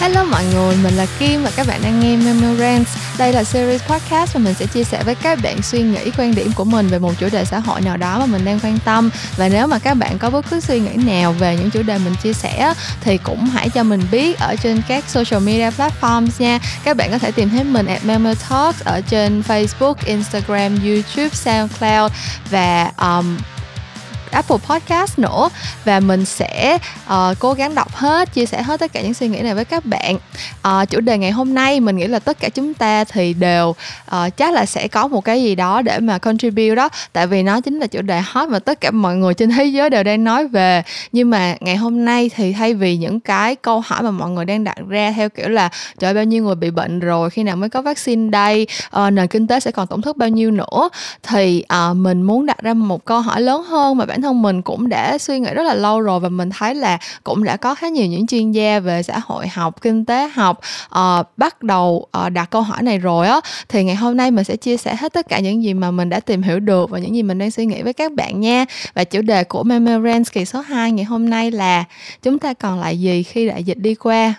Hello mọi người, mình là Kim và các bạn đang nghe Memorance. Đây là series podcast và mình sẽ chia sẻ với các bạn suy nghĩ, quan điểm của mình về một chủ đề xã hội nào đó mà mình đang quan tâm. Và nếu mà các bạn có bất cứ suy nghĩ nào về những chủ đề mình chia sẻ thì cũng hãy cho mình biết ở trên các social media platforms nha. Các bạn có thể tìm thấy mình at Memo Talks ở trên Facebook, Instagram, YouTube, SoundCloud và um, Apple Podcast nữa. Và mình sẽ uh, cố gắng đọc hết chia sẻ hết tất cả những suy nghĩ này với các bạn. Uh, chủ đề ngày hôm nay mình nghĩ là tất cả chúng ta thì đều uh, chắc là sẽ có một cái gì đó để mà contribute đó. Tại vì nó chính là chủ đề hot mà tất cả mọi người trên thế giới đều đang nói về. Nhưng mà ngày hôm nay thì thay vì những cái câu hỏi mà mọi người đang đặt ra theo kiểu là trời bao nhiêu người bị bệnh rồi khi nào mới có vaccine đây? Uh, nền kinh tế sẽ còn tổn thất bao nhiêu nữa? Thì uh, mình muốn đặt ra một câu hỏi lớn hơn mà bản bản thân mình cũng đã suy nghĩ rất là lâu rồi và mình thấy là cũng đã có khá nhiều những chuyên gia về xã hội học kinh tế học uh, bắt đầu uh, đặt câu hỏi này rồi á. Thì ngày hôm nay mình sẽ chia sẻ hết tất cả những gì mà mình đã tìm hiểu được và những gì mình đang suy nghĩ với các bạn nha. Và chủ đề của Memorance kỳ số 2 ngày hôm nay là chúng ta còn lại gì khi đại dịch đi qua?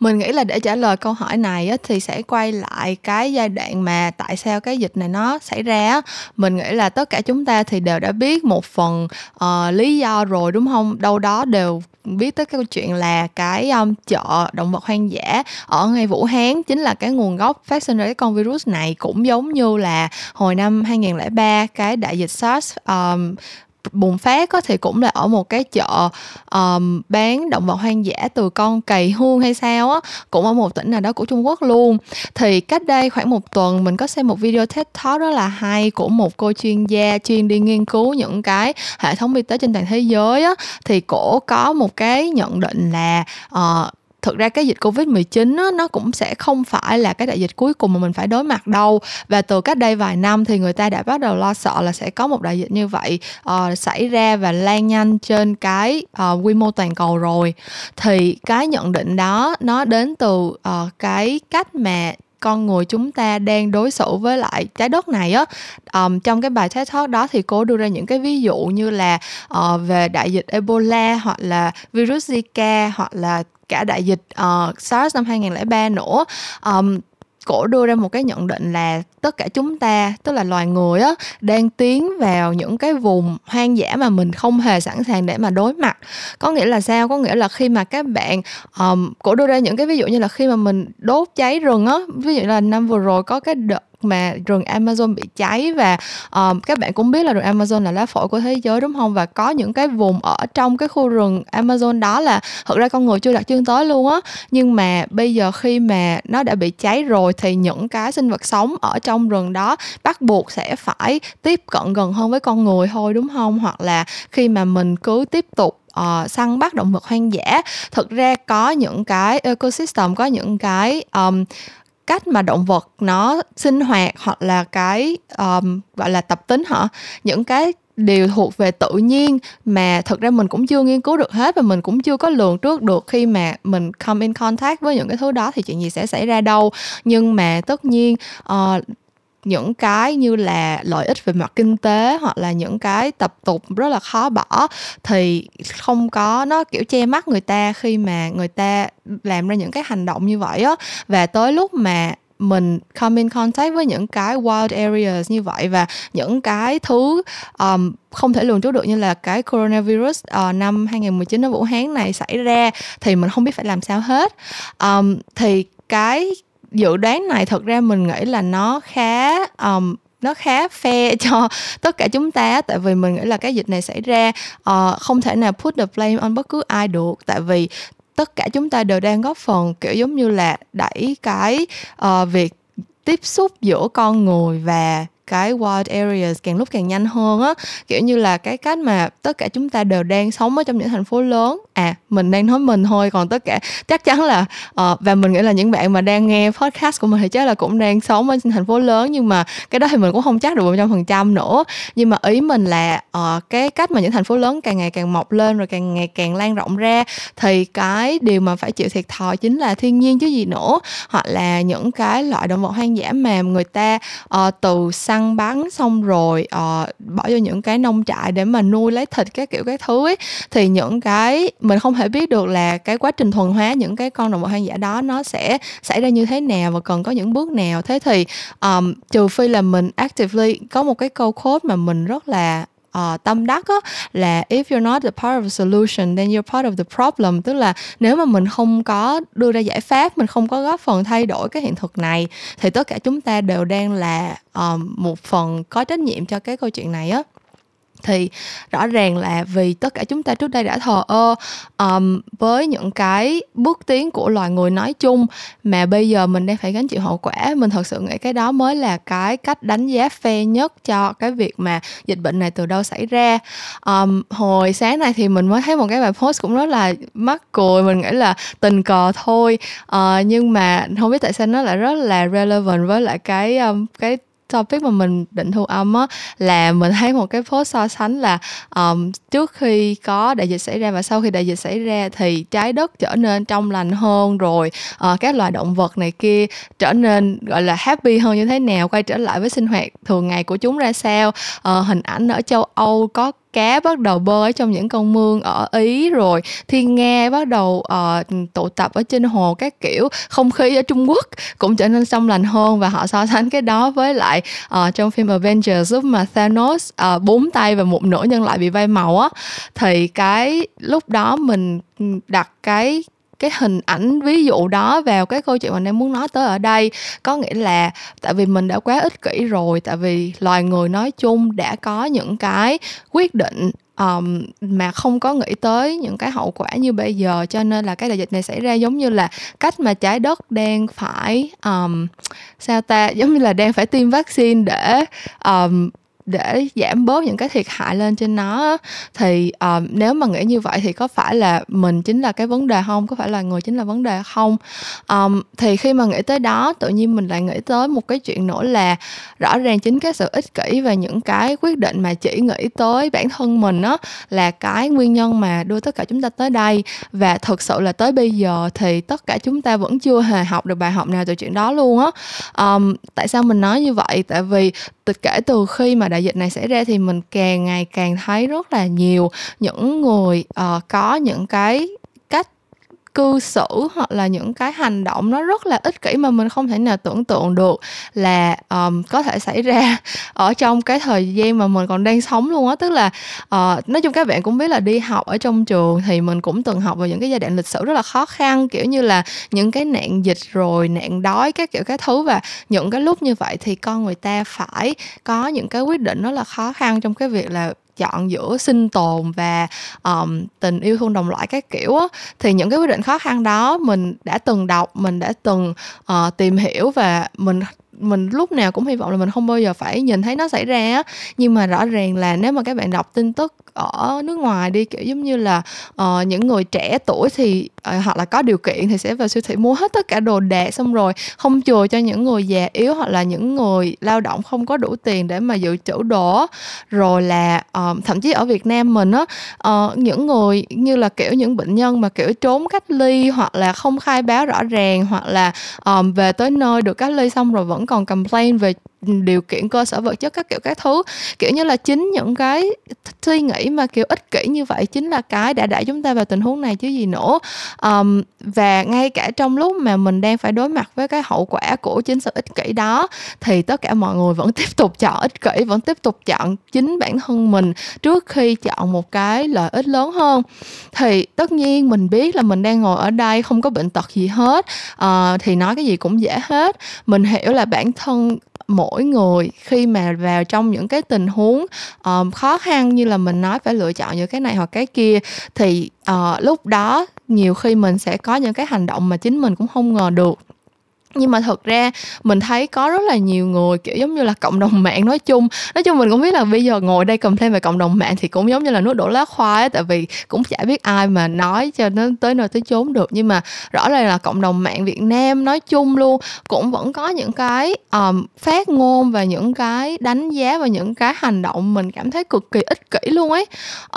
Mình nghĩ là để trả lời câu hỏi này á, thì sẽ quay lại cái giai đoạn mà tại sao cái dịch này nó xảy ra á. mình nghĩ là tất cả chúng ta thì đều đã biết một phần uh, lý do rồi đúng không đâu đó đều biết tới cái câu chuyện là cái um, chợ động vật hoang dã ở ngay Vũ Hán chính là cái nguồn gốc phát sinh ra cái con virus này cũng giống như là hồi năm 2003 cái đại dịch SARS um, bùng phát có thì cũng là ở một cái chợ um, bán động vật hoang dã từ con cầy hương hay sao á cũng ở một tỉnh nào đó của Trung Quốc luôn. Thì cách đây khoảng một tuần mình có xem một video TED Talk rất là hay của một cô chuyên gia chuyên đi nghiên cứu những cái hệ thống y tế trên toàn thế giới á. Thì cổ có một cái nhận định là uh, thực ra cái dịch covid 19 nó cũng sẽ không phải là cái đại dịch cuối cùng mà mình phải đối mặt đâu. Và từ cách đây vài năm thì người ta đã bắt đầu lo sợ là sẽ có một đại dịch như vậy uh, xảy ra và lan nhanh trên cái uh, quy mô toàn cầu rồi. Thì cái nhận định đó nó đến từ uh, cái cách mà con người chúng ta đang đối xử với lại trái đất này á. Um, trong cái bài TED Talk đó thì cô đưa ra những cái ví dụ như là uh, về đại dịch Ebola hoặc là virus Zika hoặc là cả đại dịch uh, SARS năm 2003 nữa. Um, cổ đưa ra một cái nhận định là tất cả chúng ta tức là loài người á đang tiến vào những cái vùng hoang dã mà mình không hề sẵn sàng để mà đối mặt. Có nghĩa là sao? Có nghĩa là khi mà các bạn um, cổ đưa ra những cái ví dụ như là khi mà mình đốt cháy rừng á ví dụ là năm vừa rồi có cái đợt mà rừng Amazon bị cháy và um, các bạn cũng biết là rừng Amazon là lá phổi của thế giới đúng không? Và có những cái vùng ở trong cái khu rừng Amazon đó là thực ra con người chưa đặt chân tới luôn á. Nhưng mà bây giờ khi mà nó đã bị cháy rồi thì những cái sinh vật sống ở trong rừng đó bắt buộc sẽ phải tiếp cận gần hơn với con người thôi đúng không? Hoặc là khi mà mình cứ tiếp tục uh, săn bắt động vật hoang dã thực ra có những cái ecosystem có những cái um, cách mà động vật nó sinh hoạt hoặc là cái um, gọi là tập tính họ những cái điều thuộc về tự nhiên mà thực ra mình cũng chưa nghiên cứu được hết và mình cũng chưa có lường trước được khi mà mình come in contact với những cái thứ đó thì chuyện gì sẽ xảy ra đâu. Nhưng mà tất nhiên uh, những cái như là lợi ích về mặt kinh tế hoặc là những cái tập tục rất là khó bỏ thì không có nó kiểu che mắt người ta khi mà người ta làm ra những cái hành động như vậy á. Và tới lúc mà mình come in contact với những cái wild areas như vậy và những cái thứ um, không thể lường trước được như là cái coronavirus uh, năm 2019 ở Vũ Hán này xảy ra thì mình không biết phải làm sao hết. Um, thì cái dự đoán này thật ra mình nghĩ là nó khá um, nó khá fair cho tất cả chúng ta tại vì mình nghĩ là cái dịch này xảy ra uh, không thể nào put the blame on bất cứ ai được. Tại vì tất cả chúng ta đều đang góp phần kiểu giống như là đẩy cái uh, việc tiếp xúc giữa con người và cái wild areas càng lúc càng nhanh hơn á. Kiểu như là cái cách mà tất cả chúng ta đều đang sống ở trong những thành phố lớn. À mình đang nói mình thôi còn tất cả chắc chắn là uh, và mình nghĩ là những bạn mà đang nghe podcast của mình thì chắc là cũng đang sống ở thành phố lớn nhưng mà cái đó thì mình cũng không chắc được một trăm phần trăm nữa. Nhưng mà ý mình là uh, cái cách mà những thành phố lớn càng ngày càng mọc lên rồi càng ngày càng lan rộng ra thì cái điều mà phải chịu thiệt thòi chính là thiên nhiên chứ gì nữa. Hoặc là những cái loại động vật hoang dã mà người ta uh, từ săn săn bắn xong rồi uh, bỏ vô những cái nông trại để mà nuôi lấy thịt các kiểu các thứ ấy thì những cái mình không thể biết được là cái quá trình thuần hóa những cái con động vật hoang dã đó nó sẽ xảy ra như thế nào và cần có những bước nào. Thế thì um, trừ phi là mình actively có một cái câu quote mà mình rất là uh, tâm đắc á, là if you're not the part of the solution then you're part of the problem. Tức là nếu mà mình không có đưa ra giải pháp mình không có góp phần thay đổi cái hiện thực này thì tất cả chúng ta đều đang là uh, một phần có trách nhiệm cho cái câu chuyện này á thì rõ ràng là vì tất cả chúng ta trước đây đã thờ ơ um, với những cái bước tiến của loài người nói chung mà bây giờ mình đang phải gánh chịu hậu quả mình thật sự nghĩ cái đó mới là cái cách đánh giá phe nhất cho cái việc mà dịch bệnh này từ đâu xảy ra. Um, hồi sáng này thì mình mới thấy một cái bài post cũng rất là mắc cười mình nghĩ là tình cờ thôi. Uh, nhưng mà không biết tại sao nó lại rất là relevant với lại cái um, cái topic mà mình định thu âm á là mình thấy một cái post so sánh là um, trước khi có đại dịch xảy ra và sau khi đại dịch xảy ra thì trái đất trở nên trong lành hơn rồi uh, các loài động vật này kia trở nên gọi là happy hơn như thế nào quay trở lại với sinh hoạt thường ngày của chúng ra sao uh, hình ảnh ở châu Âu có cá bắt đầu bơi trong những con mương ở ý rồi thiên nga bắt đầu uh, tụ tập ở trên hồ các kiểu không khí ở trung quốc cũng trở nên trong lành hơn và họ so sánh cái đó với lại uh, trong phim Avengers lúc mà Thanos uh, bốn tay và một nửa nhân loại bị bay màu á. Thì cái lúc đó mình đặt cái cái hình ảnh ví dụ đó vào cái câu chuyện mà em muốn nói tới ở đây. Có nghĩa là tại vì mình đã quá ích kỷ rồi tại vì loài người nói chung đã có những cái quyết định um, mà không có nghĩ tới những cái hậu quả như bây giờ. Cho nên là cái đại dịch này xảy ra giống như là cách mà trái đất đang phải um, sao ta? Giống như là đang phải tiêm vaccine để um, để giảm bớt những cái thiệt hại lên trên nó thì uh, nếu mà nghĩ như vậy thì có phải là mình chính là cái vấn đề không? Có phải là người chính là vấn đề không? Um, thì khi mà nghĩ tới đó tự nhiên mình lại nghĩ tới một cái chuyện nữa là rõ ràng chính cái sự ích kỷ và những cái quyết định mà chỉ nghĩ tới bản thân mình á là cái nguyên nhân mà đưa tất cả chúng ta tới đây. Và thực sự là tới bây giờ thì tất cả chúng ta vẫn chưa hề học được bài học nào từ chuyện đó luôn á. Um, tại sao mình nói như vậy? Tại vì kể từ khi mà đại dịch này xảy ra thì mình càng ngày càng thấy rất là nhiều những người uh, có những cái cư xử hoặc là những cái hành động nó rất là ích kỷ mà mình không thể nào tưởng tượng được là um, có thể xảy ra ở trong cái thời gian mà mình còn đang sống luôn á. Tức là uh, nói chung các bạn cũng biết là đi học ở trong trường thì mình cũng từng học về những cái giai đoạn lịch sử rất là khó khăn kiểu như là những cái nạn dịch rồi nạn đói các kiểu các thứ. Và những cái lúc như vậy thì con người ta phải có những cái quyết định rất là khó khăn trong cái việc là chọn giữa sinh tồn và um, tình yêu thương đồng loại các kiểu á thì những cái quyết định khó khăn đó mình đã từng đọc mình đã từng uh, tìm hiểu và mình mình lúc nào cũng hy vọng là mình không bao giờ phải nhìn thấy nó xảy ra á. Nhưng mà rõ ràng là nếu mà các bạn đọc tin tức ở nước ngoài đi kiểu giống như là uh, những người trẻ tuổi thì uh, hoặc là có điều kiện thì sẽ vào siêu thị mua hết tất cả đồ đạc xong rồi không chừa cho những người già yếu hoặc là những người lao động không có đủ tiền để mà dự trữ đồ rồi là uh, thậm chí ở Việt Nam mình á uh, những người như là kiểu những bệnh nhân mà kiểu trốn cách ly hoặc là không khai báo rõ ràng hoặc là um, về tới nơi được cách ly xong rồi vẫn còn complain về điều kiện cơ sở vật chất các kiểu các thứ. Kiểu như là chính những cái suy nghĩ mà kiểu ích kỷ như vậy chính là cái đã đẩy chúng ta vào tình huống này chứ gì nữa. Um, và ngay cả trong lúc mà mình đang phải đối mặt với cái hậu quả của chính sự ích kỷ đó thì tất cả mọi người vẫn tiếp tục chọn ích kỷ vẫn tiếp tục chọn chính bản thân mình trước khi chọn một cái lợi ích lớn hơn. Thì tất nhiên mình biết là mình đang ngồi ở đây không có bệnh tật gì hết uh, thì nói cái gì cũng dễ hết. Mình hiểu là bản thân mỗi mỗi người khi mà vào trong những cái tình huống um, khó khăn như là mình nói phải lựa chọn giữa cái này hoặc cái kia thì uh, lúc đó nhiều khi mình sẽ có những cái hành động mà chính mình cũng không ngờ được nhưng mà thật ra mình thấy có rất là nhiều người kiểu giống như là cộng đồng mạng nói chung. Nói chung mình cũng biết là bây giờ ngồi đây cầm thêm về cộng đồng mạng thì cũng giống như là nước đổ lá khoai tại vì cũng chả biết ai mà nói cho nó tới nơi tới chốn được. Nhưng mà rõ ràng là cộng đồng mạng Việt Nam nói chung luôn cũng vẫn có những cái um, phát ngôn và những cái đánh giá và những cái hành động mình cảm thấy cực kỳ ích kỷ luôn ấy.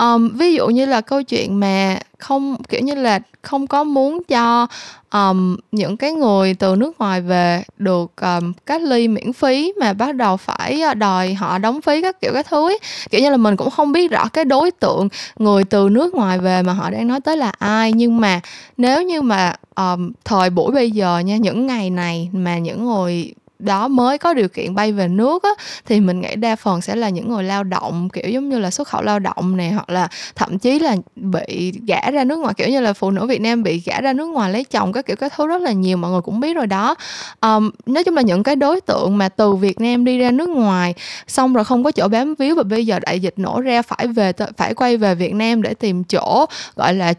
Um, ví dụ như là câu chuyện mà không kiểu như là không có muốn cho um, những cái người từ nước ngoài về được um, cách ly miễn phí mà bắt đầu phải ờ, đòi họ đóng phí các kiểu các thứ ấy. kiểu như là mình cũng không biết rõ cái đối tượng người từ nước ngoài về mà họ đang nói tới là ai nhưng mà nếu như mà um, thời buổi bây giờ nha những ngày này mà những người đó mới có điều kiện bay về nước á, thì mình nghĩ đa phần sẽ là những người lao động kiểu giống như là xuất khẩu lao động này hoặc là thậm chí là bị gả ra nước ngoài kiểu như là phụ nữ Việt Nam bị gả ra nước ngoài lấy chồng các kiểu các thứ rất là nhiều mọi người cũng biết rồi đó. Um, nói chung là những cái đối tượng mà từ Việt Nam đi ra nước ngoài xong rồi không có chỗ bám víu và bây giờ đại dịch nổ ra phải về phải quay về Việt Nam để tìm chỗ gọi là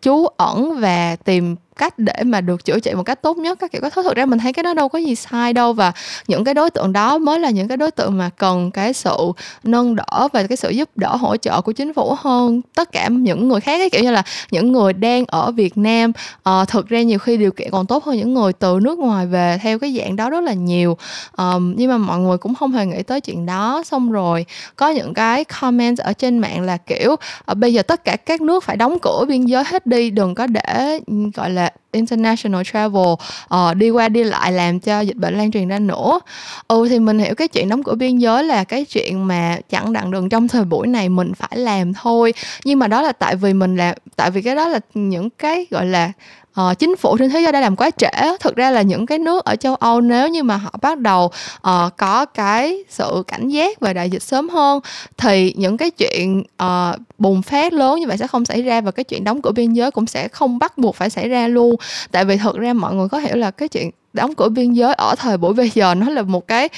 trú ẩn và tìm cách để mà được chữa trị một cách tốt nhất. Các kiểu các thứ thực ra mình thấy cái đó đâu có gì sai đâu và những cái đối tượng đó mới là những cái đối tượng mà cần cái sự nâng đỡ và cái sự giúp đỡ hỗ trợ của chính phủ hơn tất cả những người khác cái kiểu như là những người đang ở Việt Nam uh, thực ra nhiều khi điều kiện còn tốt hơn những người từ nước ngoài về theo cái dạng đó rất là nhiều. Um, nhưng mà mọi người cũng không hề nghĩ tới chuyện đó. Xong rồi có những cái comment ở trên mạng là kiểu uh, bây giờ tất cả các nước phải đóng cửa biên giới hết đi đừng có để gọi là international travel uh, đi qua đi lại làm cho dịch bệnh lan truyền ra nữa. Ừ thì mình hiểu cái chuyện đóng cửa biên giới là cái chuyện mà chẳng đặng đường trong thời buổi này mình phải làm thôi. Nhưng mà đó là tại vì mình là tại vì cái đó là những cái gọi là uh, chính phủ trên thế giới đã làm quá trễ. Thực ra là những cái nước ở châu âu nếu như mà họ bắt đầu uh, có cái sự cảnh giác về đại dịch sớm hơn thì những cái chuyện uh, bùng phát lớn như vậy sẽ không xảy ra và cái chuyện đóng cửa biên giới cũng sẽ không bắt buộc phải xảy ra luôn. Tại vì thực ra mọi người có hiểu là cái chuyện đóng cửa biên giới ở thời buổi bây giờ nó là một cái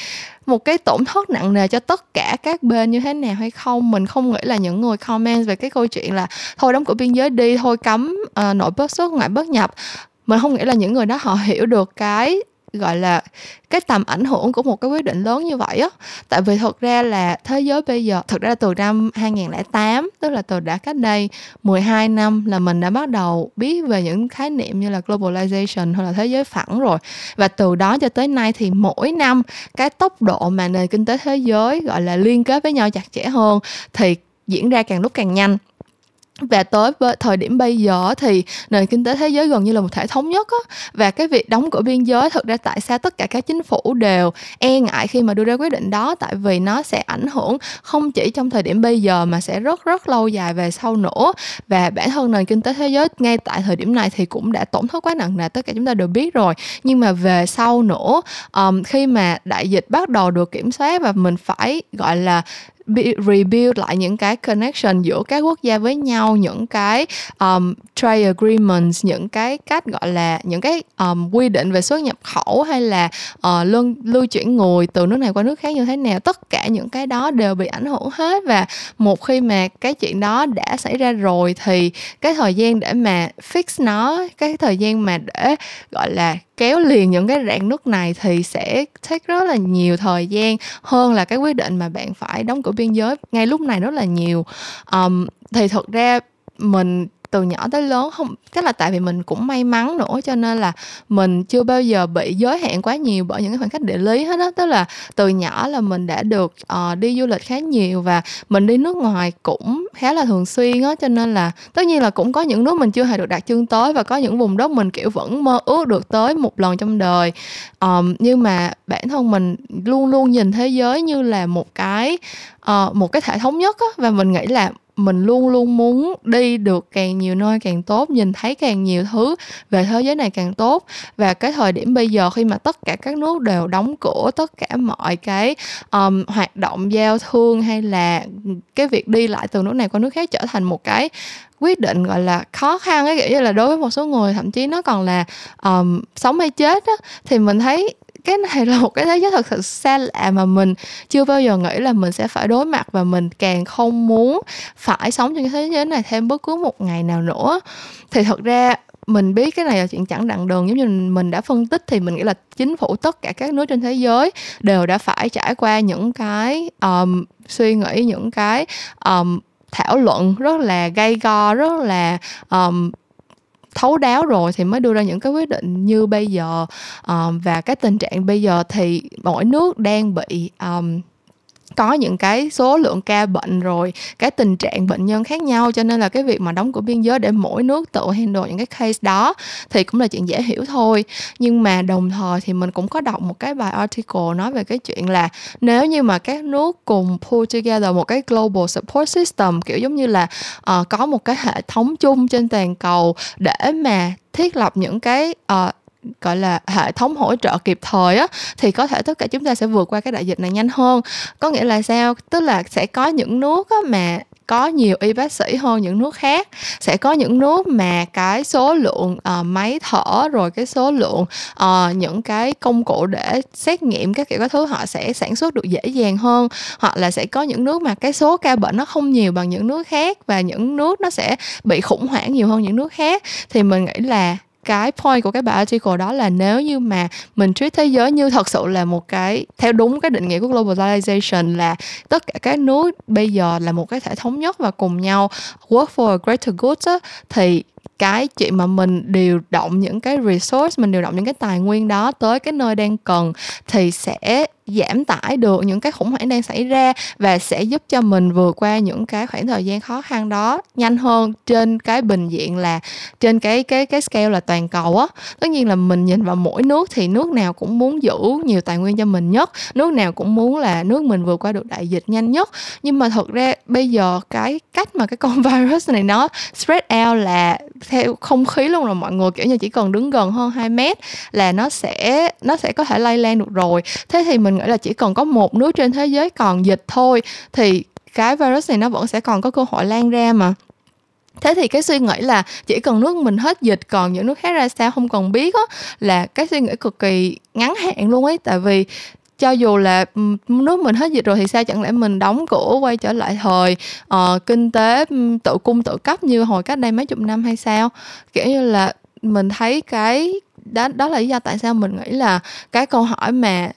một cái tổn thất nặng nề cho tất cả các bên như thế nào hay không? Mình không nghĩ là những người comment về cái câu chuyện là thôi đóng cửa biên giới đi thôi cấm uh, nội bất xuất ngoại bất nhập. Mình không nghĩ là những người đó họ hiểu được cái gọi là, cái tầm ảnh hưởng của một cái quyết định lớn như vậy á. Tại vì thật ra là thế giới bây giờ thực ra từ năm 2008 tức là từ đã cách đây 12 năm là mình đã bắt đầu biết về những khái niệm như là globalization hoặc là thế giới phẳng rồi. Và từ đó cho tới nay thì mỗi năm cái tốc độ mà nền kinh tế thế giới, gọi là liên kết với nhau chặt chẽ hơn thì diễn ra càng lúc càng nhanh và tới với thời điểm bây giờ thì nền kinh tế thế giới gần như là một thể thống nhất á. Và cái việc đóng cửa biên giới thực ra tại sao tất cả các chính phủ đều e ngại khi mà đưa ra quyết định đó? Tại vì nó sẽ ảnh hưởng không chỉ trong thời điểm bây giờ mà sẽ rất rất lâu dài về sau nữa. Và bản thân nền kinh tế thế giới ngay tại thời điểm này thì cũng đã tổn thất quá nặng nề tất cả chúng ta đều biết rồi. Nhưng mà về sau nữa um, khi mà đại dịch bắt đầu được kiểm soát và mình phải gọi là rebuild lại những cái connection giữa các quốc gia với nhau những cái um, trade agreements những cái cách gọi là những cái um, quy định về xuất nhập khẩu hay là ờ, uh, lưu, lưu chuyển người từ nước này qua nước khác như thế nào. Tất cả những cái đó đều bị ảnh hưởng hết và một khi mà cái chuyện đó đã xảy ra rồi thì cái thời gian để mà fix nó cái thời gian mà để gọi là kéo liền những cái rạn nứt này thì sẽ take rất là nhiều thời gian hơn là cái quyết định mà bạn phải đóng cửa biên giới. Ngay lúc này rất là nhiều. Um, thì thật ra mình từ nhỏ tới lớn không chắc là tại vì mình cũng may mắn nữa cho nên là mình chưa bao giờ bị giới hạn quá nhiều bởi những cái khoảng cách địa lý hết á. Tức là từ nhỏ là mình đã được uh, đi du lịch khá nhiều và mình đi nước ngoài cũng khá là thường xuyên á cho nên là tất nhiên là cũng có những nước mình chưa hề được đặt chân tới và có những vùng đất mình kiểu vẫn mơ ước được tới một lần trong đời. Um, nhưng mà bản thân mình luôn luôn nhìn thế giới như là một cái uh, một cái thể thống nhất á và mình nghĩ là mình luôn luôn muốn đi được càng nhiều nơi càng tốt nhìn thấy càng nhiều thứ về thế giới này càng tốt. Và cái thời điểm bây giờ khi mà tất cả các nước đều đóng cửa tất cả mọi cái um, hoạt động giao thương hay là cái việc đi lại từ nước này qua nước khác trở thành một cái quyết định gọi là khó khăn ấy kiểu như là đối với một số người thậm chí nó còn là um, sống hay chết á thì mình thấy cái này là một cái thế giới thật sự xa lạ mà mình chưa bao giờ nghĩ là mình sẽ phải đối mặt và mình càng không muốn phải sống trong cái thế giới này thêm bất cứ một ngày nào nữa. Thì thật ra mình biết cái này là chuyện chẳng đặng đường giống như mình đã phân tích thì mình nghĩ là chính phủ tất cả các nước trên thế giới đều đã phải trải qua những cái um, suy nghĩ những cái um, thảo luận rất là gay go rất là um, thấu đáo rồi thì mới đưa ra những cái quyết định như bây giờ. Um, và cái tình trạng bây giờ thì mỗi nước đang bị um, có những cái số lượng ca bệnh rồi cái tình trạng bệnh nhân khác nhau cho nên là cái việc mà đóng cửa biên giới để mỗi nước tự handle những cái case đó thì cũng là chuyện dễ hiểu thôi. Nhưng mà đồng thời thì mình cũng có đọc một cái bài article nói về cái chuyện là nếu như mà các nước cùng pull together một cái global support system kiểu giống như là uh, có một cái hệ thống chung trên toàn cầu để mà thiết lập những cái uh, gọi là hệ thống hỗ trợ kịp thời á thì có thể tất cả chúng ta sẽ vượt qua cái đại dịch này nhanh hơn. Có nghĩa là sao? Tức là sẽ có những nước á mà có nhiều y bác sĩ hơn những nước khác. Sẽ có những nước mà cái số lượng uh, máy thở rồi cái số lượng uh, những cái công cụ để xét nghiệm các kiểu các thứ họ sẽ sản xuất được dễ dàng hơn. Hoặc là sẽ có những nước mà cái số ca bệnh nó không nhiều bằng những nước khác và những nước nó sẽ bị khủng hoảng nhiều hơn những nước khác. Thì mình nghĩ là cái point của cái bài article đó là nếu như mà mình treat thế giới như thật sự là một cái theo đúng cái định nghĩa của globalization là tất cả các nước bây giờ là một cái thể thống nhất và cùng nhau work for a greater good á, thì cái chuyện mà mình điều động những cái resource mình điều động những cái tài nguyên đó tới cái nơi đang cần thì sẽ giảm tải được những cái khủng hoảng đang xảy ra và sẽ giúp cho mình vượt qua những cái khoảng thời gian khó khăn đó nhanh hơn trên cái bình diện là, trên cái cái cái scale là toàn cầu á. Tất nhiên là mình nhìn vào mỗi nước thì nước nào cũng muốn giữ nhiều tài nguyên cho mình nhất, nước nào cũng muốn là nước mình vượt qua được đại dịch nhanh nhất. Nhưng mà thật ra bây giờ cái cách mà cái con virus này nó spread out là theo không khí luôn rồi, mọi người, kiểu như, chỉ cần đứng gần hơn 2 mét là nó sẽ nó sẽ có thể lây lan được rồi. Thế thì mình nghĩ là chỉ cần có một nước trên thế giới còn dịch thôi thì cái virus này nó vẫn sẽ còn có cơ hội lan ra mà. Thế thì cái suy nghĩ là chỉ cần nước mình hết dịch còn những nước khác ra sao không cần biết á là cái suy nghĩ cực kỳ ngắn hạn luôn ấy. Tại vì cho dù là nước mình hết dịch rồi thì sao? Chẳng lẽ mình đóng cửa quay trở lại thời uh, kinh tế tự cung tự cấp như hồi cách đây mấy chục năm hay sao? Kiểu như là mình thấy cái đó đó là lý do tại sao mình nghĩ là cái câu hỏi mà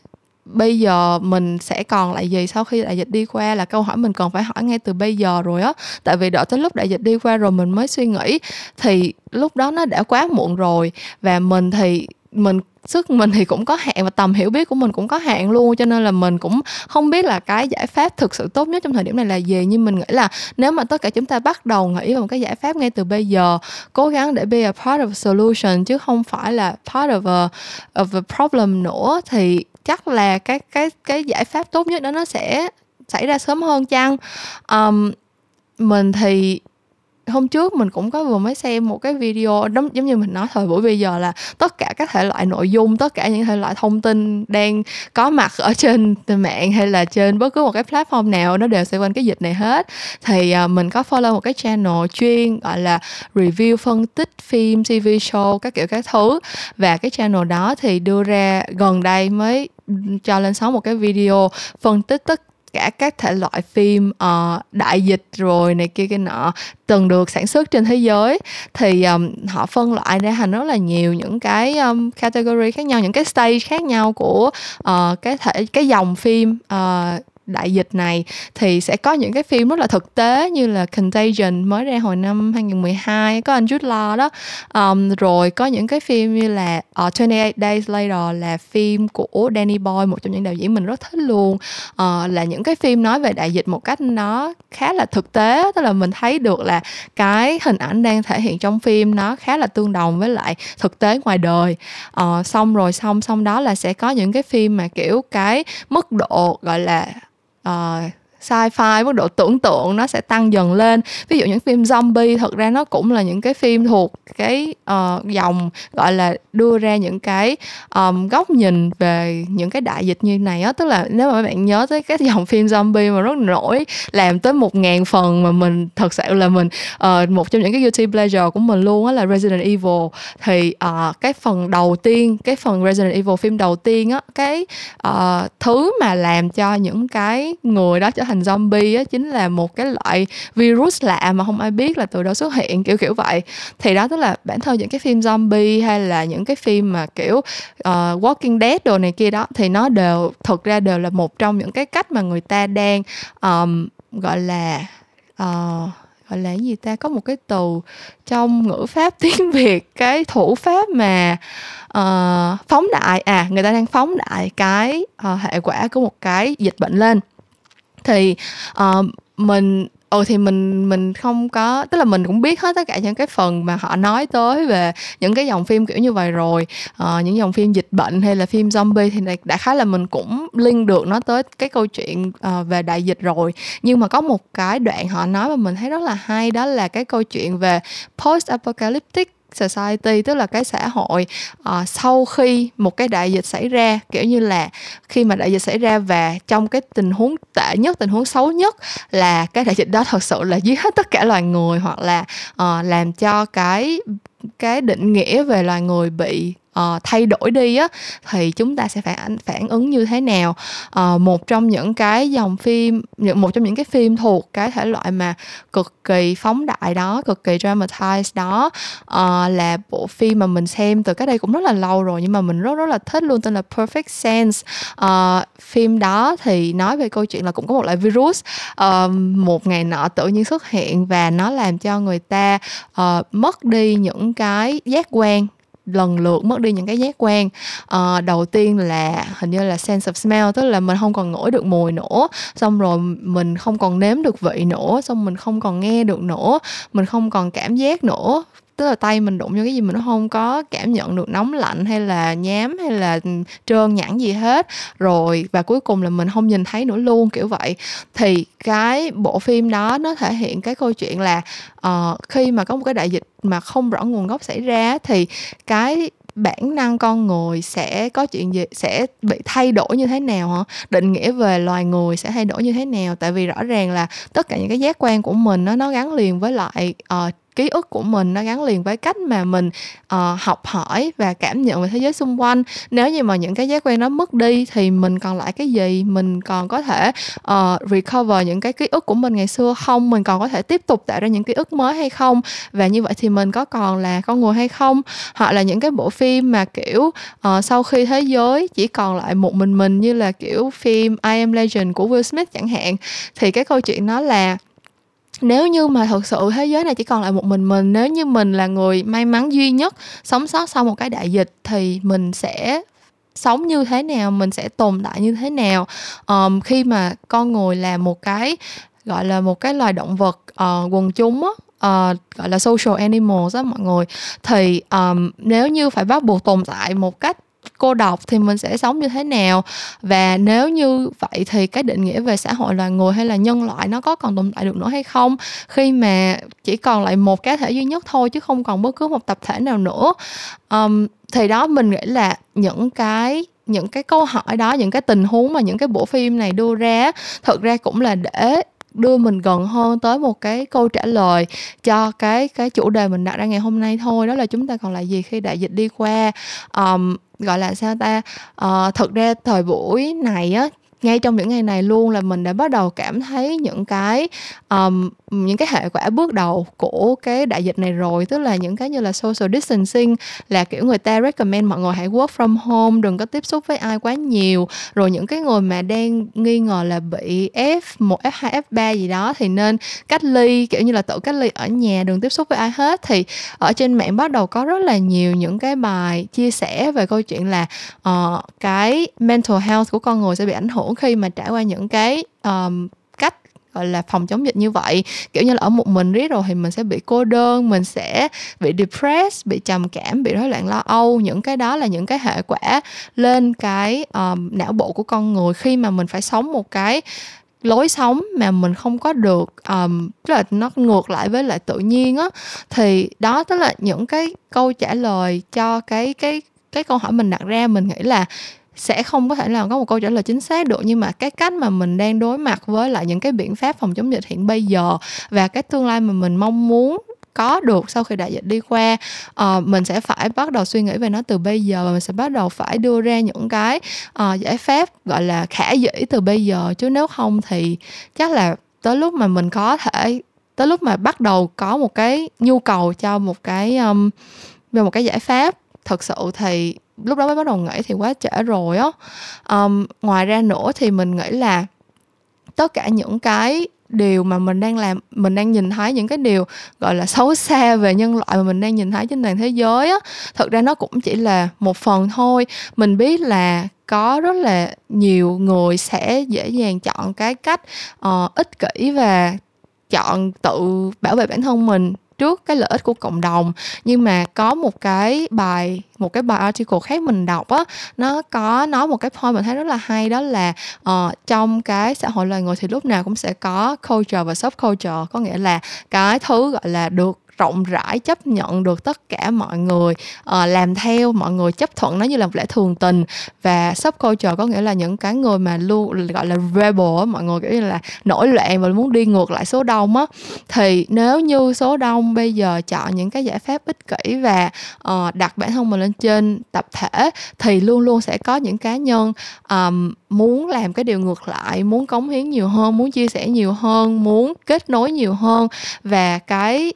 bây giờ mình sẽ còn lại gì sau khi đại dịch đi qua là câu hỏi mình còn phải hỏi ngay từ bây giờ rồi á. Tại vì đợi tới lúc đại dịch đi qua rồi mình mới suy nghĩ thì lúc đó nó đã quá muộn rồi. Và mình thì mình sức mình thì cũng có hạn và tầm hiểu biết của mình cũng có hạn luôn cho nên là mình cũng không biết là cái giải pháp thực sự tốt nhất trong thời điểm này là gì. Nhưng mình nghĩ là nếu mà tất cả chúng ta bắt đầu nghĩ vào một cái giải pháp ngay từ bây giờ cố gắng để be a part of a solution chứ không phải là part of a, of a problem nữa thì chắc là cái cái cái giải pháp tốt nhất đó nó sẽ xảy ra sớm hơn chăng? Um, mình thì hôm trước mình cũng có vừa mới xem một cái video giống giống như mình nói thời buổi bây giờ là tất cả các thể loại nội dung tất cả những thể loại thông tin đang có mặt ở trên mạng hay là trên bất cứ một cái platform nào nó đều xoay quanh cái dịch này hết. Thì uh, mình có follow một cái channel chuyên gọi là review phân tích phim TV show các kiểu các thứ. Và cái channel đó thì đưa ra gần đây mới cho lên sóng một cái video phân tích tất cả các thể loại phim uh, đại dịch rồi này kia kia nọ từng được sản xuất trên thế giới. Thì um, họ phân loại ra thành rất là nhiều những cái um, category khác nhau những cái stage khác nhau của uh, cái thể cái dòng phim uh, đại dịch này thì sẽ có những cái phim rất là thực tế như là Contagion mới ra hồi năm 2012 có anh Jude Law đó. Um, rồi có những cái phim như là ờ, uh, 28 Days Later là phim của Danny Boy một trong những đạo diễn mình rất thích luôn. Uh, là những cái phim nói về đại dịch một cách nó khá là thực tế tức là mình thấy được là cái hình ảnh đang thể hiện trong phim nó khá là tương đồng với lại thực tế ngoài đời. Uh, xong rồi xong xong đó là sẽ có những cái phim mà kiểu cái mức độ gọi là uh, sci-fi mức độ tưởng tượng nó sẽ tăng dần lên. Ví dụ những phim zombie thật ra nó cũng là những cái phim thuộc cái uh, dòng gọi là đưa ra những cái um, góc nhìn về những cái đại dịch như này á. Tức là nếu mà các bạn nhớ tới cái dòng phim zombie mà rất nổi làm tới một ngàn phần mà mình thật sự là mình uh, một trong những cái guilty pleasure của mình luôn á là Resident Evil. Thì uh, cái phần đầu tiên cái phần Resident Evil phim đầu tiên á cái uh, thứ mà làm cho những cái người đó trở thành zombie á chính là một cái loại virus lạ mà không ai biết là từ đâu xuất hiện kiểu kiểu vậy. Thì đó tức là bản thân những cái phim zombie hay là những cái phim mà kiểu uh, Walking Dead đồ này kia đó thì nó đều thực ra đều là một trong những cái cách mà người ta đang um, gọi là uh, gọi là gì ta? Có một cái từ trong ngữ pháp tiếng việt cái thủ pháp mà uh, phóng đại. À người ta đang phóng đại cái uh, hệ quả của một cái dịch bệnh lên thì uh, mình ừ thì mình mình không có tức là mình cũng biết hết tất cả những cái phần mà họ nói tới về những cái dòng phim kiểu như vậy rồi. Uh, những dòng phim dịch bệnh hay là phim zombie thì đã khá là mình cũng liên được nó tới cái câu chuyện uh, về đại dịch rồi. Nhưng mà có một cái đoạn họ nói mà mình thấy rất là hay đó là cái câu chuyện về post apocalyptic society tức là cái xã hội uh, sau khi một cái đại dịch xảy ra kiểu như là khi mà đại dịch xảy ra và trong cái tình huống tệ nhất tình huống xấu nhất là cái đại dịch đó thật sự là giết hết tất cả loài người hoặc là uh, làm cho cái cái định nghĩa về loài người bị uh, thay đổi đi á thì chúng ta sẽ phản phản ứng như thế nào? Uh, một trong những cái dòng phim một trong những cái phim thuộc cái thể loại mà cực kỳ phóng đại đó cực kỳ dramatized đó uh, là bộ phim mà mình xem từ cái đây cũng rất là lâu rồi nhưng mà mình rất rất là thích luôn tên là Perfect Sense. Uh, phim đó thì nói về câu chuyện là cũng có một loại virus uh, một ngày nọ tự nhiên xuất hiện và nó làm cho người ta uh, mất đi những cái giác quan lần lượt mất đi những cái giác quan. Uh, đầu tiên là hình như là sense of smell tức là mình không còn ngửi được mùi nữa. Xong rồi mình không còn nếm được vị nữa xong mình không còn nghe được nữa mình không còn cảm giác nữa tức là tay mình đụng vô cái gì mình nó không có cảm nhận được nóng lạnh hay là nhám hay là trơn nhẵn gì hết. Rồi và cuối cùng là mình không nhìn thấy nữa luôn kiểu vậy. Thì cái bộ phim đó nó thể hiện cái câu chuyện là uh, khi mà có một cái đại dịch mà không rõ nguồn gốc xảy ra thì cái bản năng con người sẽ có chuyện gì sẽ bị thay đổi như thế nào hả? Định nghĩa về loài người sẽ thay đổi như thế nào? Tại vì rõ ràng là tất cả những cái giác quan của mình nó nó gắn liền với lại uh, ký ức của mình nó gắn liền với cách mà mình uh, học hỏi và cảm nhận về thế giới xung quanh. Nếu như mà những cái giác quan nó mất đi thì mình còn lại cái gì? Mình còn có thể uh, recover những cái ký ức của mình ngày xưa không? Mình còn có thể tiếp tục tạo ra những ký ức mới hay không? Và như vậy thì mình có còn là con người hay không? Hoặc là những cái bộ phim mà kiểu uh, sau khi thế giới chỉ còn lại một mình mình như là kiểu phim I Am Legend của Will Smith chẳng hạn thì cái câu chuyện nó là nếu như mà thật sự thế giới này chỉ còn lại một mình mình nếu như mình là người may mắn duy nhất sống sót sau một cái đại dịch thì mình sẽ sống như thế nào mình sẽ tồn tại như thế nào? Um, khi mà con người là một cái gọi là một cái loài động vật uh, quần chúng á uh, gọi là social animals á mọi người thì um, nếu như phải bắt buộc tồn tại một cách cô độc thì mình sẽ sống như thế nào? Và nếu như vậy thì cái định nghĩa về xã hội loài người hay là nhân loại nó có còn tồn tại được nữa hay không? Khi mà chỉ còn lại một cá thể duy nhất thôi chứ không còn bất cứ một tập thể nào nữa um, thì đó mình nghĩ là những cái những cái câu hỏi đó những cái tình huống mà những cái bộ phim này đưa ra thực ra cũng là để đưa mình gần hơn tới một cái câu trả lời cho cái cái chủ đề mình đặt ra ngày hôm nay thôi. Đó là chúng ta còn lại gì khi đại dịch đi qua? Um, gọi là sao ta? Ờ, uh, thực ra thời buổi này á ngay trong những ngày này luôn là mình đã bắt đầu cảm thấy những cái um, những cái hệ quả bước đầu của cái đại dịch này rồi. Tức là những cái như là social distancing là kiểu người ta recommend mọi người hãy work from home đừng có tiếp xúc với ai quá nhiều. Rồi những cái người mà đang nghi ngờ là bị F 1 F 2 F 3 gì đó thì nên cách ly kiểu như là tự cách ly ở nhà đừng tiếp xúc với ai hết. Thì ở trên mạng bắt đầu có rất là nhiều những cái bài chia sẻ về câu chuyện là uh, cái mental health của con người sẽ bị ảnh hưởng khi mà trải qua những cái um, cách gọi là phòng chống dịch như vậy. Kiểu như là ở một mình riết rồi thì mình sẽ bị cô đơn mình sẽ bị depressed bị trầm cảm bị rối loạn lo âu. Những cái đó là những cái hệ quả lên cái um, não bộ của con người khi mà mình phải sống một cái lối sống mà mình không có được um, tức là nó ngược lại với lại tự nhiên á. Thì đó tức là những cái câu trả lời cho cái cái cái câu hỏi mình đặt ra. Mình nghĩ là sẽ không có thể nào có một câu trả lời chính xác được. Nhưng mà cái cách mà mình đang đối mặt với lại những cái biện pháp phòng chống dịch hiện bây giờ và cái tương lai mà mình mong muốn có được sau khi đại dịch đi qua uh, mình sẽ phải bắt đầu suy nghĩ về nó từ bây giờ và mình sẽ bắt đầu phải đưa ra những cái uh, giải pháp gọi là khả dĩ từ bây giờ. Chứ nếu không thì chắc là tới lúc mà mình có thể tới lúc mà bắt đầu có một cái nhu cầu cho một cái um, về một cái giải pháp thật sự thì lúc đó mới bắt đầu nghĩ thì quá trễ rồi á. Um, ngoài ra nữa thì mình nghĩ là tất cả những cái điều mà mình đang làm mình đang nhìn thấy những cái điều gọi là xấu xa về nhân loại mà mình đang nhìn thấy trên toàn thế giới á thật ra nó cũng chỉ là một phần thôi. Mình biết là có rất là nhiều người sẽ dễ dàng chọn cái cách uh, ích kỷ và chọn tự bảo vệ bản thân mình trước cái lợi ích của cộng đồng. Nhưng mà có một cái bài một cái bài article khác mình đọc á nó có nói một cái point mình thấy rất là hay đó là uh, trong cái xã hội loài người thì lúc nào cũng sẽ có culture và subculture. Có nghĩa là cái thứ gọi là được rộng rãi chấp nhận được tất cả mọi người uh, làm theo mọi người chấp thuận nó như là một lẽ thường tình. Và subculture có nghĩa là những cái người mà luôn gọi là rebel mọi người kiểu như là nổi loạn và muốn đi ngược lại số đông á. Thì nếu như số đông bây giờ chọn những cái giải pháp ích kỷ và uh, đặt bản thân mình lên trên tập thể thì luôn luôn sẽ có những cá nhân um, muốn làm cái điều ngược lại muốn cống hiến nhiều hơn muốn chia sẻ nhiều hơn muốn kết nối nhiều hơn. Và cái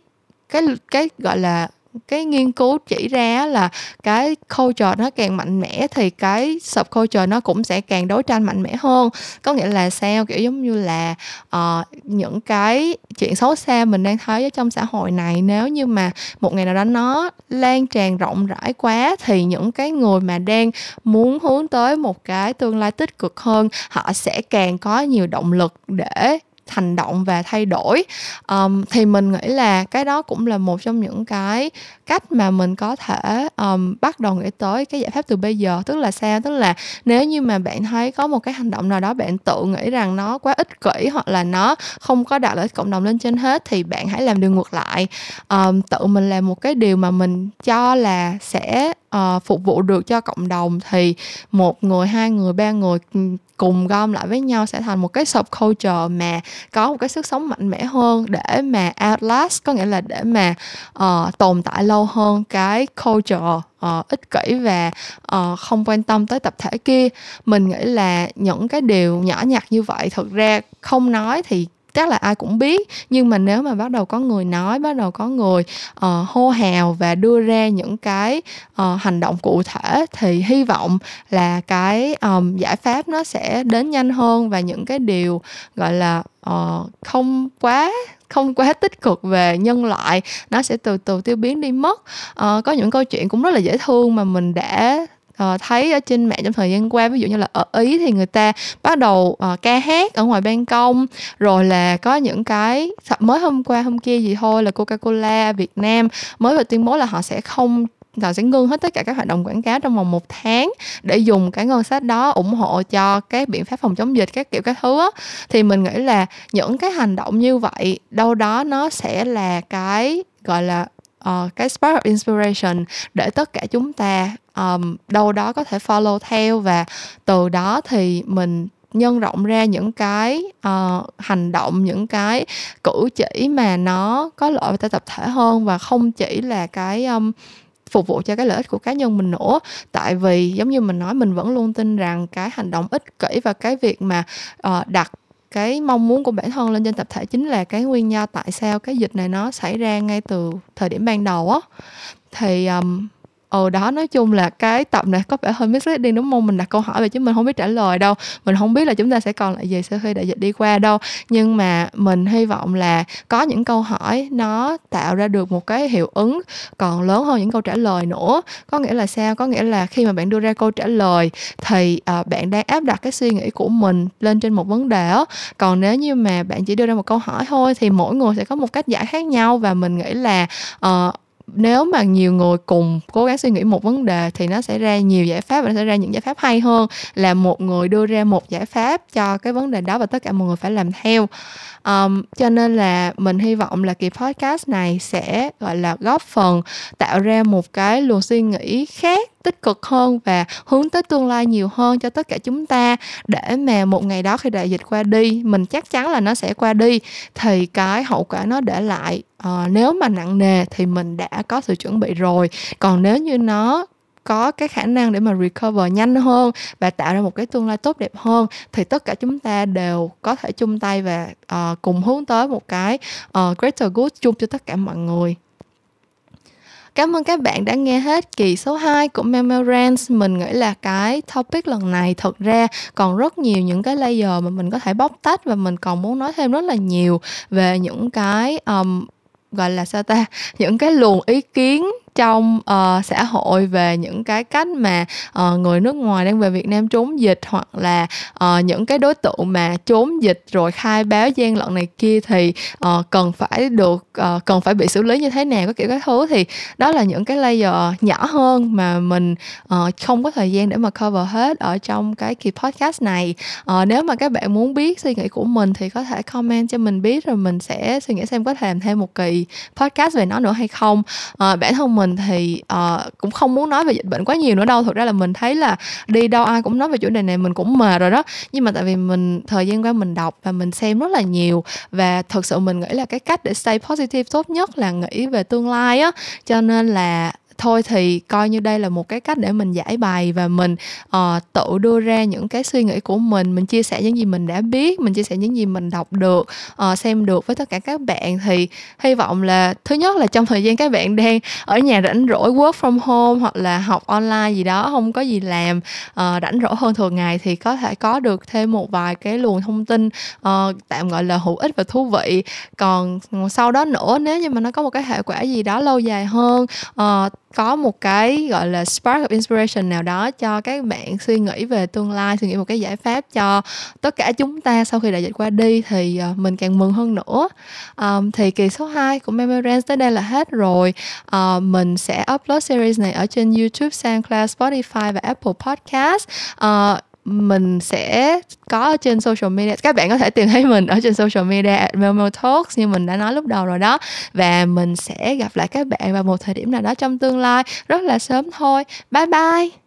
cái cái gọi là cái nghiên cứu chỉ ra là cái culture nó càng mạnh mẽ thì cái subculture nó cũng sẽ càng đấu tranh mạnh mẽ hơn. Có nghĩa là sao? Kiểu giống như là uh, những cái chuyện xấu xa mình đang thấy ở trong xã hội này nếu như mà một ngày nào đó nó lan tràn rộng rãi quá thì những cái người mà đang muốn hướng tới một cái tương lai tích cực hơn họ sẽ càng có nhiều động lực để hành động và thay đổi. Um, thì mình nghĩ là cái đó cũng là một trong những cái cách mà mình có thể um, bắt đầu nghĩ tới cái giải pháp từ bây giờ. Tức là sao? Tức là nếu như mà bạn thấy có một cái hành động nào đó bạn tự nghĩ rằng nó quá ích kỷ hoặc là nó không có đạt lợi ích cộng đồng lên trên hết thì bạn hãy làm điều ngược lại. Um, tự mình làm một cái điều mà mình cho là sẽ uh, phục vụ được cho cộng đồng thì một người hai người ba người cùng gom lại với nhau sẽ thành một cái subculture mà có một cái sức sống mạnh mẽ hơn để mà outlast có nghĩa là để mà uh, tồn tại lâu hơn cái culture uh, ích kỷ và uh, không quan tâm tới tập thể kia. Mình nghĩ là những cái điều nhỏ nhặt như vậy thực ra không nói thì chắc là ai cũng biết. Nhưng mà nếu mà bắt đầu có người nói bắt đầu có người uh, hô hào và đưa ra những cái uh, hành động cụ thể thì hy vọng là cái um, giải pháp nó sẽ đến nhanh hơn và những cái điều gọi là uh, không quá không quá tích cực về nhân loại nó sẽ từ từ tiêu biến đi mất. Uh, có những câu chuyện cũng rất là dễ thương mà mình đã uh, thấy ở trên mạng trong thời gian qua ví dụ như là ở ý thì người ta bắt đầu uh, ca hát ở ngoài ban công rồi là có những cái mới hôm qua hôm kia gì thôi là coca cola việt nam mới vừa tuyên bố là họ sẽ không họ sẽ ngưng hết tất cả các hoạt động quảng cáo trong vòng một tháng để dùng cái ngân sách đó ủng hộ cho các biện pháp phòng chống dịch các kiểu các thứ á. Thì mình nghĩ là những cái hành động như vậy đâu đó nó sẽ là cái gọi là uh, cái spark of inspiration để tất cả chúng ta um, đâu đó có thể follow theo và từ đó thì mình nhân rộng ra những cái uh, hành động những cái cử chỉ mà nó có lợi cho tập thể hơn và không chỉ là cái um, phục vụ cho cái lợi ích của cá nhân mình nữa. Tại vì giống như mình nói mình vẫn luôn tin rằng cái hành động ích kỷ và cái việc mà uh, đặt cái mong muốn của bản thân lên trên tập thể chính là cái nguyên nhân tại sao cái dịch này nó xảy ra ngay từ thời điểm ban đầu á. Thì um, ừ đó nói chung là cái tập này có vẻ hơi misleading đúng không? Mình đặt câu hỏi về chứ mình không biết trả lời đâu. Mình không biết là chúng ta sẽ còn lại gì sau khi đại dịch đi qua đâu. Nhưng mà mình hy vọng là có những câu hỏi nó tạo ra được một cái hiệu ứng còn lớn hơn những câu trả lời nữa. Có nghĩa là sao? Có nghĩa là khi mà bạn đưa ra câu trả lời thì uh, bạn đang áp đặt cái suy nghĩ của mình lên trên một vấn đề đó còn nếu như mà bạn chỉ đưa ra một câu hỏi thôi thì mỗi người sẽ có một cách giải khác nhau và mình nghĩ là uh, nếu mà nhiều người cùng cố gắng suy nghĩ một vấn đề thì nó sẽ ra nhiều giải pháp và nó sẽ ra những giải pháp hay hơn là một người đưa ra một giải pháp cho cái vấn đề đó và tất cả mọi người phải làm theo. Um, cho nên là mình hy vọng là kỳ podcast này sẽ gọi là góp phần tạo ra một cái luồng suy nghĩ khác tích cực hơn và hướng tới tương lai nhiều hơn cho tất cả chúng ta. Để mà một ngày đó khi đại dịch qua đi mình chắc chắn là nó sẽ qua đi thì cái hậu quả nó để lại uh, nếu mà nặng nề thì mình đã có sự chuẩn bị rồi còn nếu như nó có cái khả năng để mà recover nhanh hơn và tạo ra một cái tương lai tốt đẹp hơn thì tất cả chúng ta đều có thể chung tay và uh, cùng hướng tới một cái uh, greater good chung cho tất cả mọi người Cảm ơn các bạn đã nghe hết kỳ số 2 của Memorance. Mình nghĩ là cái topic lần này thật ra còn rất nhiều những cái layer mà mình có thể bóc tách và mình còn muốn nói thêm rất là nhiều về những cái um, gọi là sao ta? Những cái luồng ý kiến trong uh, xã hội về những cái cách mà uh, người nước ngoài đang về Việt Nam trốn dịch hoặc là uh, những cái đối tượng mà trốn dịch rồi khai báo gian lận này kia thì uh, cần phải được uh, cần phải bị xử lý như thế nào các kiểu các thứ. Thì đó là những cái layer nhỏ hơn mà mình uh, không có thời gian để mà cover hết ở trong cái kỳ podcast này. Uh, nếu mà các bạn muốn biết suy nghĩ của mình thì có thể comment cho mình biết rồi mình sẽ suy nghĩ xem có thể làm thêm một kỳ podcast về nó nữa hay không. Uh, bản thân mình mình thì uh, cũng không muốn nói về dịch bệnh quá nhiều nữa đâu. Thực ra là mình thấy là đi đâu ai cũng nói về chủ đề này mình cũng mệt rồi đó. Nhưng mà tại vì mình thời gian qua mình đọc và mình xem rất là nhiều và thật sự mình nghĩ là cái cách để stay positive tốt nhất là nghĩ về tương lai á. Cho nên là thôi thì coi như đây là một cái cách để mình giải bày và mình uh, tự đưa ra những cái suy nghĩ của mình. Mình chia sẻ những gì mình đã biết mình chia sẻ những gì mình đọc được uh, xem được với tất cả các bạn. Thì hy vọng là thứ nhất là trong thời gian các bạn đang ở nhà rảnh rỗi work from home hoặc là học online gì đó không có gì làm uh, rảnh rỗi hơn thường ngày thì có thể có được thêm một vài cái luồng thông tin uh, tạm gọi là hữu ích và thú vị. Còn sau đó nữa nếu như mà nó có một cái hệ quả gì đó lâu dài hơn uh, có một cái gọi là spark of inspiration nào đó cho các bạn suy nghĩ về tương lai suy nghĩ một cái giải pháp cho tất cả chúng ta sau khi đại dịch qua đi thì ờ, mình càng mừng hơn nữa. Um, thì kỳ số 2 của Memorance tới đây là hết rồi. Uh, mình sẽ upload series này ở trên YouTube, SoundCloud, Spotify và Apple Podcast. Uh, mình sẽ có ở trên social media. Các bạn có thể tìm thấy mình ở trên social media at Melmo Talks như mình đã nói lúc đầu rồi đó. Và mình sẽ gặp lại các bạn vào một thời điểm nào đó trong tương lai. Rất là sớm thôi. Bye bye.